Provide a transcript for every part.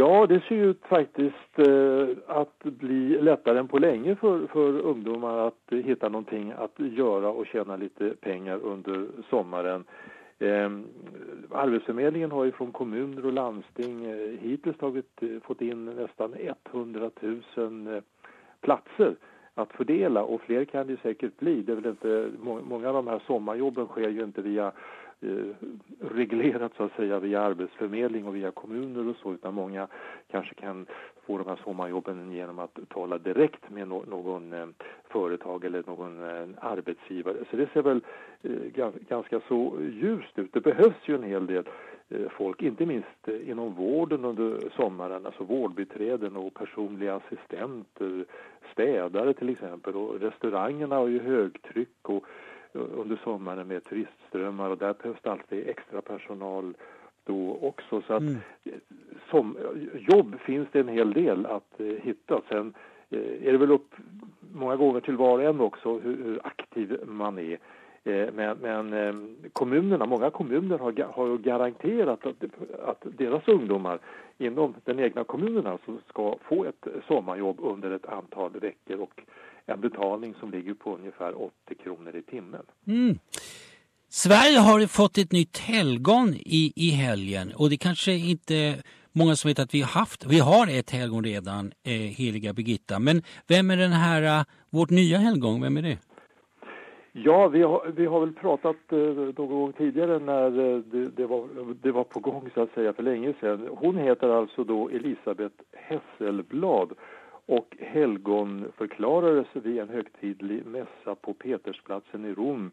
Ja, det ser ut faktiskt eh, att bli lättare än på länge för, för ungdomar att hitta någonting att göra och tjäna lite pengar under sommaren. Eh, Arbetsförmedlingen har ju från kommuner och landsting eh, hittills tagit, eh, fått in nästan 100 000 eh, platser att fördela och fler kan det säkert bli. Det är väl inte, många av de här sommarjobben sker ju inte via Eh, reglerat så att säga via arbetsförmedling och via kommuner och så utan många kanske kan få de här sommarjobben genom att tala direkt med någon eh, företag eller någon eh, arbetsgivare. Så det ser väl ganska så ljust ut. Det behövs ju en hel del folk, inte minst inom vården under sommaren, alltså vårdbiträden och personliga assistenter, städare till exempel och restaurangerna har ju högtryck och under sommaren med turistströmmar och där behövs det alltid extra personal då också. Så att mm. som, jobb finns det en hel del att eh, hitta. Sen eh, är det väl upp många gånger till var och en också hur, hur aktiv man är. Eh, men, men ehm, kommunerna, många kommuner har, har garanterat att, att deras ungdomar inom den egna kommunen alltså ska få ett sommarjobb under ett antal veckor och en betalning som ligger på ungefär 80 kronor i timmen. Mm. Sverige har fått ett nytt helgon i, i helgen och det kanske inte många som vet att vi har haft, vi har ett helgon redan, eh, heliga Birgitta. Men vem är den här, eh, vårt nya helgon, vem är det? Ja, vi har, vi har väl pratat eh, någon gång tidigare när eh, det, det, var, det var på gång så att säga för länge sedan. Hon heter alltså då Elisabeth Hesselblad och helgonförklarades vid en högtidlig mässa på Petersplatsen i Rom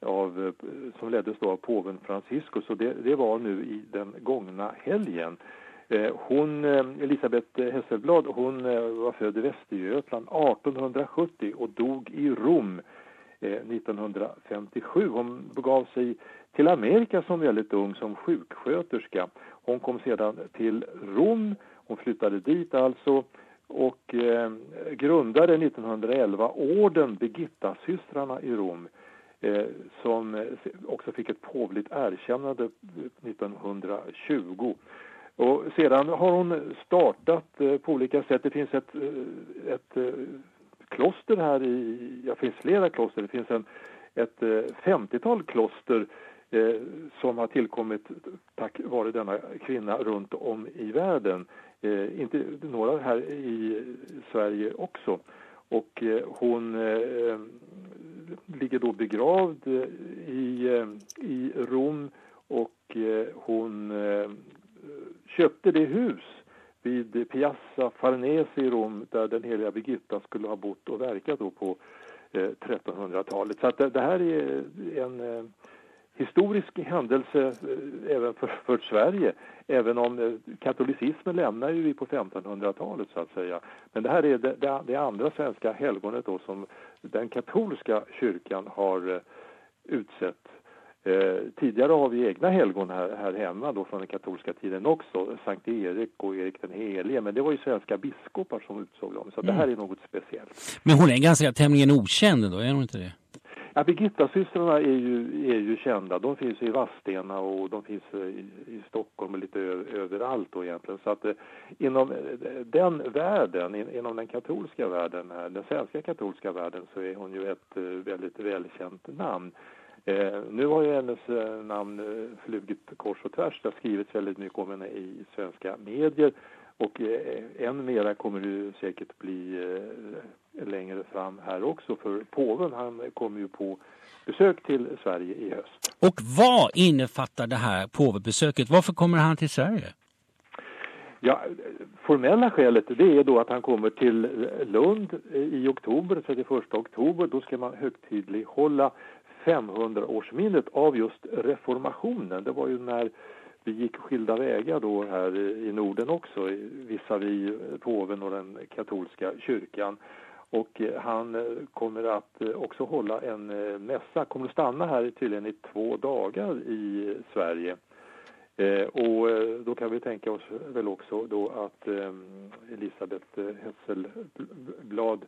av, eh, som leddes då av påven Franciscus och det, det var nu i den gångna helgen. Eh, hon, eh, Elisabeth Hesselblad, hon eh, var född i Västergötland 1870 och dog i Rom Eh, 1957. Hon begav sig till Amerika som väldigt ung som sjuksköterska. Hon kom sedan till Rom, hon flyttade dit alltså och eh, grundade 1911 orden Birgittasystrarna i Rom eh, som också fick ett påvligt erkännande 1920. Och sedan har hon startat eh, på olika sätt. Det finns ett, eh, ett eh, kloster här i, ja, det finns flera kloster. Det finns en, ett eh, 50-tal kloster eh, som har tillkommit tack vare denna kvinna runt om i världen eh, inte några här i Sverige också. Och eh, hon eh, ligger då begravd eh, i, eh, i Rom och eh, hon eh, köpte det hus vid Piazza Farnese i Rom där den heliga Birgitta skulle ha bott och verkat då på eh, 1300-talet. Så att det, det här är en eh, historisk händelse eh, även för, för Sverige. Även om katolicismen lämnar ju vi på 1500-talet så att säga. Men det här är det, det, det andra svenska helgonet då som den katolska kyrkan har utsett. Eh, tidigare har vi egna helgon här, här hemma då från den katolska tiden också, Sankt Erik och Erik den helige, men det var ju svenska biskopar som utsåg dem, så mm. det här är något speciellt. Men hon är ganska tämligen okänd då, är hon inte det? Ja, Birgittasystrarna är ju, är ju kända. De finns i Vadstena och de finns i, i Stockholm och lite överallt då egentligen. Så att eh, inom eh, den världen, in, inom den katolska världen, här, den svenska katolska världen så är hon ju ett eh, väldigt välkänt namn. Eh, nu har ju hennes eh, namn eh, flugit kors och tvärs. Det har skrivits väldigt mycket om henne i svenska medier. Och eh, än mera kommer det säkert bli eh, längre fram här också för påven han kommer ju på besök till Sverige i höst. Och vad innefattar det här påvebesöket? Varför kommer han till Sverige? Ja, formella skälet det är då att han kommer till Lund i oktober, 31 oktober. Då ska man högtidlig hålla 500-årsminnet av just reformationen. Det var ju när vi gick skilda vägar då här i Norden också visavi påven och den katolska kyrkan. Och eh, han eh, kommer att eh, också hålla en mässa, kommer att stanna här tydligen i två dagar i Sverige. och då kan vi tänka oss väl också då att Elisabeth Hesselblad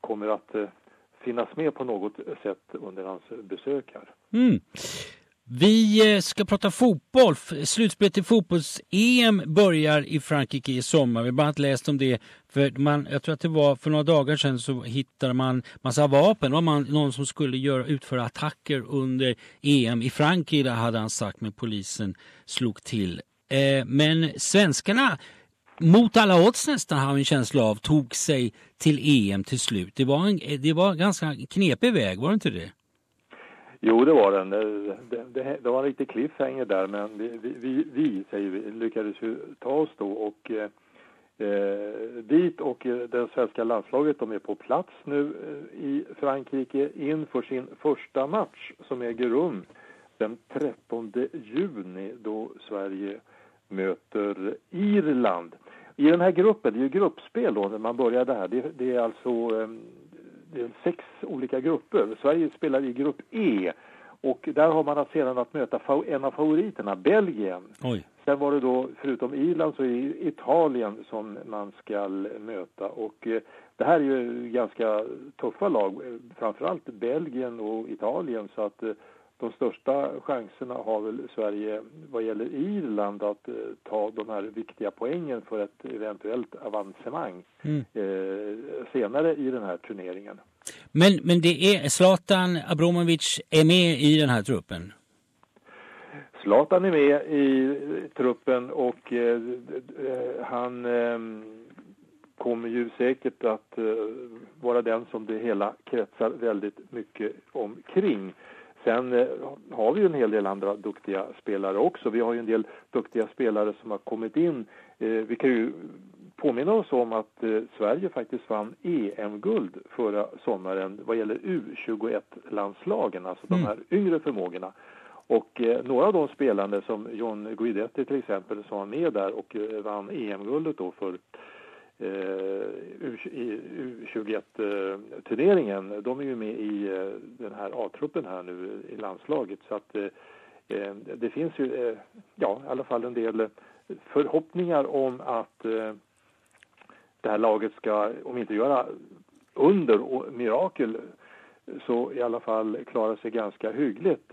kommer att finnas med på något sätt under hans besök här. Mm. Vi eh, ska prata fotboll. Slutspelet i fotbolls-EM börjar i Frankrike i sommar. Vi har bara annat läst om det. För man, jag tror att det var för några dagar sedan så hittade man massa vapen. Det var man, någon som skulle göra, utföra attacker under EM i Frankrike, hade han sagt, men polisen slog till. Eh, men svenskarna mot alla odds nästan har en känsla av tog sig till EM till slut. Det var en det var en ganska knepig väg, var det inte det? Jo, det var den. Det, det, det var en riktig cliffhanger där, men vi, vi, vi, säger vi, lyckades ju ta oss då och eh, eh dit och eh, det svenska landslaget de är på plats nu eh, i Frankrike inför sin första match som äger rum den 13 juni då Sverige möter Irland. I den här gruppen, det är ju gruppspel då när man börjar där, det, det är alltså ehm, det är sex olika grupper. Sverige spelar i grupp E och där har man att sedan att möta en av favoriterna, Belgien. Oj. Sen var det då, förutom Irland, så är Italien som man ska möta. Och eh, det här är ju ganska tuffa lag, framförallt Belgien och Italien. Så att eh, de största chanserna har väl Sverige vad gäller Irland att eh, ta de här viktiga poängen för ett eventuellt avancemang mm. eh, senare i den här turneringen. Men, men det är Zlatan Abramovic är med i den här truppen? Zlatan är med i truppen och eh, eh han eh, kommer ju säkert att eh, vara den som det hela kretsar väldigt mycket omkring. Sen eh, har vi ju en hel del andra duktiga spelare också. Vi har ju en del duktiga spelare som har kommit in. Eh, vi kan ju påminna oss om att eh, Sverige faktiskt vann EM-guld förra sommaren vad gäller U21-landslagen, alltså mm. de här yngre förmågorna. Och eh, några av de spelande som John Guidetti till exempel som var med där och eh, vann EM-guldet då för U21-turneringen, eh, de är ju med i eh, den här A-truppen här nu i landslaget. Så att eh, eh det finns ju, eh, ja, i alla fall en del förhoppningar om att eh, det här laget ska, om inte göra under och mirakel, så i alla fall klara sig ganska hyggligt.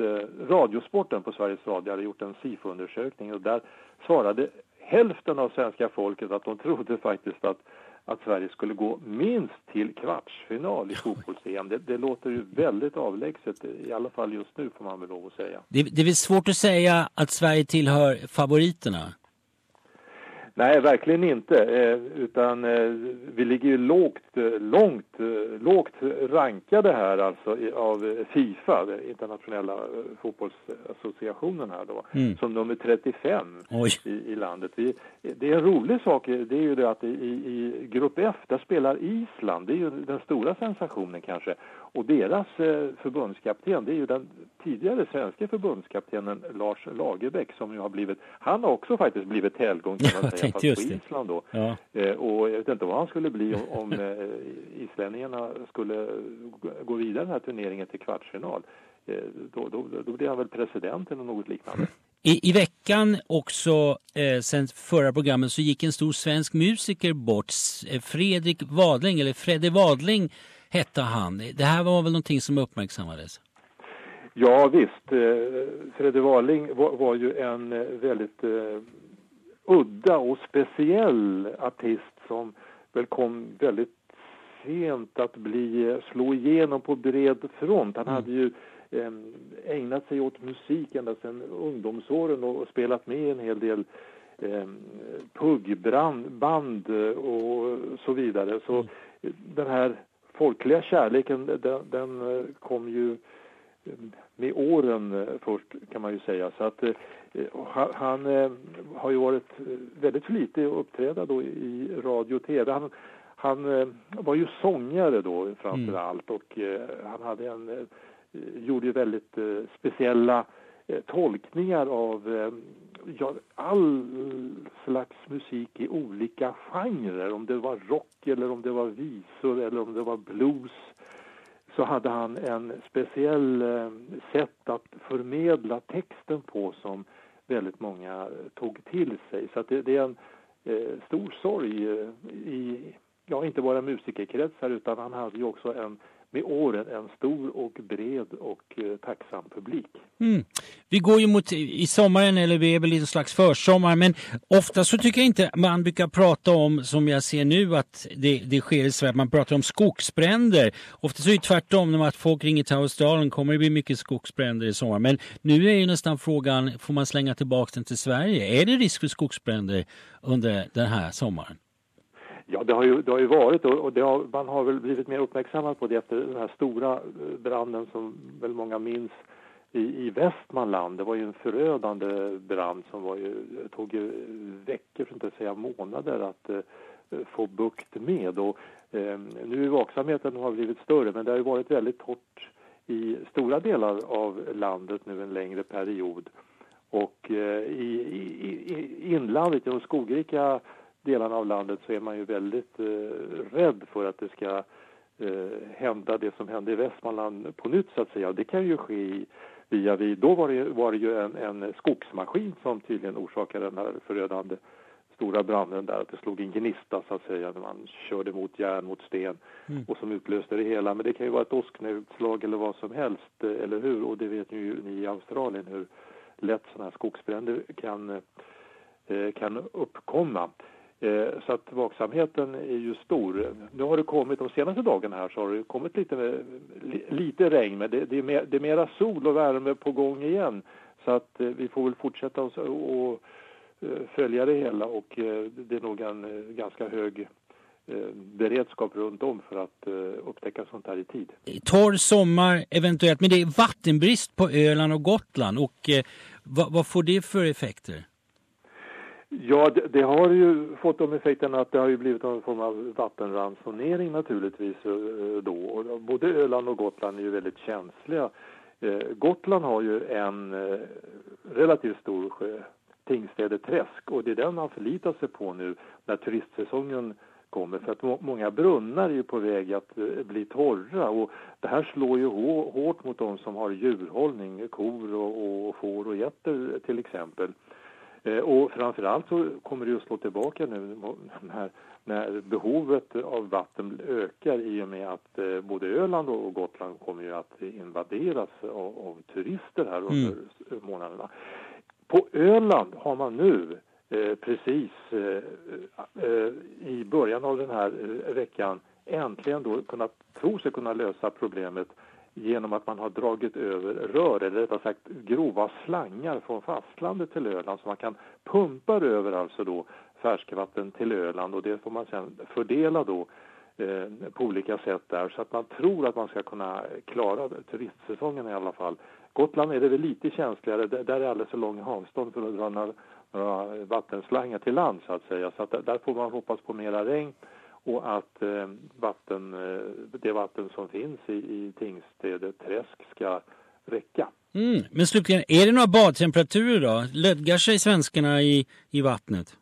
Radiosporten på Sveriges Radio hade gjort en SIFO-undersökning och där svarade hälften av svenska folket att de trodde faktiskt att, att Sverige skulle gå minst till kvartsfinal i fotbolls-EM. Det, det, låter ju väldigt avlägset, i alla fall just nu får man väl lov att säga. Det, det är väl svårt att säga att Sverige tillhör favoriterna? Nej, verkligen inte. Eh, utan eh, vi ligger ju lågt, eh, långt, lågt rankade här alltså i, av Fifa, den internationella fotbollsassociationen här då, mm. som nummer 35 i, i, landet. Vi, det är en rolig sak, det är ju det att i, i grupp F, där spelar Island, det är ju den stora sensationen kanske. Och deras eh, förbundskapten, det är ju den tidigare svenska förbundskaptenen Lars Lagerbäck som ju har blivit, han har också faktiskt blivit helgon kan man säga, fast på Island då. Ja. Eh, och jag vet inte vad han skulle bli om, om eh, islänningarna skulle gå vidare den här turneringen till kvartsfinal. Eh, då, då, då blir han väl president eller något liknande. I, I veckan också, eh, sen förra programmet, så gick en stor svensk musiker bort. Fredrik Wadling, eller Fredde Wadling hette han. Det här var väl någonting som uppmärksammades? Ja visst, Fredde Wadling var, var, ju en väldigt udda och speciell artist som väl kom väldigt sent att bli, slå igenom på bred front. Han mm. hade ju eh, ägnat sig åt musik ända sedan ungdomsåren och spelat med en hel del eh, puggband och så vidare. Så mm. den här folkliga kärleken den, den eh, kom ju eh, med åren eh, först kan man ju säga. Så att han har ju varit väldigt flitig att uppträda då i radio och tv. Han, han var ju sångare då framför mm. allt och han hade en, gjorde ju väldigt speciella tolkningar av ja, all slags musik i olika genrer. Om det var rock eller om det var visor eller om det var blues så hade han en speciell eh, sätt att förmedla texten på som väldigt många eh, tog till sig. Så det, det, är en eh, stor sorg eh, i, ja inte bara musikerkretsar utan han hade ju också en med åren en stor och bred och eh, tacksam publik. Mm. Vi går ju mot i sommaren, eller vi är väl i en slags försommar, men ofta så tycker jag inte man brukar prata om, som jag ser nu att det, det sker i Sverige, man pratar om skogsbränder. Ofta så är det tvärtom, när folk ringer till Australien kommer det bli mycket skogsbränder i sommar. Men nu är ju nästan frågan, får man slänga tillbaka den till Sverige? Är det risk för skogsbränder under den här sommaren? Ja, det har ju, det har ju varit och, det har, man har väl blivit mer uppmärksammad på det efter den här stora eh, branden som väl många minns i, i Västmanland. Det var ju en förödande brand som var ju, tog ju eh, veckor, för att inte säga månader, att eh, få bukt med. Och, eh, nu vaksamheten har blivit större, men det har ju varit väldigt torrt i stora delar av landet nu en längre period. Och eh, i, i, i inlandet, i de skogrika delarna av landet så är man ju väldigt eh, rädd för att det ska eh, hända det som hände i Västmanland på nytt så att säga. Och det kan ju ske via vid. Då var det, var det ju en, en skogsmaskin som tydligen orsakade den här förödande stora branden där, att det slog en gnista så att säga när man körde mot järn, mot sten mm. och som utlöste det hela. Men det kan ju vara ett åsknedslag eller vad som helst, eh, eller hur? Och det vet ju ni i Australien hur lätt sådana här skogsbränder kan, eh, kan uppkomma. Eh, så att vaksamheten är ju stor. Nu har det kommit, de senaste dagarna här så har det kommit lite, lite regn men det, det, är, mer, det är mera sol och värme på gång igen. Så att eh, vi får väl fortsätta och, och eh, följa det hela och det är nog en ganska hög beredskap runt om för att upptäcka sånt här i tid. Torr sommar eventuellt, men det är vattenbrist på Öland och Gotland och vad, vad får det för effekter? Ja, det, det, har ju fått de effekterna att det har ju blivit en form av vattenransonering naturligtvis eh, eh, då. Både Öland och Gotland är ju väldigt känsliga. Eh, Gotland har ju en relativt stor sjö, Tingstäde träsk, och det är den man förlitar sig på nu när turistsäsongen kommer för att många brunnar är ju på väg att bli torra och det här slår ju hårt mot de som har djurhållning, kor och, och får och getter till exempel. Eh, och framförallt så kommer det att slå tillbaka nu när, när behovet av vatten ökar i och med att eh, både Öland och Gotland kommer ju att invaderas av, av turister här under mm. månaderna. På Öland har man nu eh, precis eh, eh, i början av den här eh, veckan äntligen då kunnat tro sig kunna lösa problemet genom att man har dragit över rör, eller rättare sagt grova slangar från fastlandet till Öland. Så man kan pumpa över alltså då färskvatten till Öland och det får man sedan fördela då eh, på olika sätt där. Så att man tror att man ska kunna klara turistsäsongen i alla fall. Gotland är det väl lite känsligare, där är alldeles för lång avstånd för att dra några, några vattenslangar till land så att säga. Så att där får man hoppas på mera regn och att eh, vatten, eh, det vatten som finns i, i Tingstäde träsk ska räcka. Mm. Men slutligen, är det några badtemperaturer då? Lödgar sig svenskarna i, i vattnet?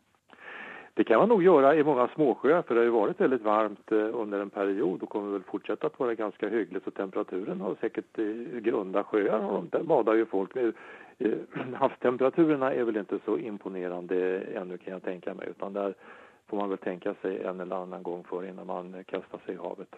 Det kan man nog göra i många småsjöar för det har ju varit väldigt varmt eh, under en period och kommer väl fortsätta att vara ganska hyggligt så temperaturen har säkert i grunda sjöar de, där badar ju folk. Eh, havstemperaturerna är väl inte så imponerande ännu kan jag tänka mig utan där får man väl tänka sig en eller annan gång för innan man kastar sig i havet.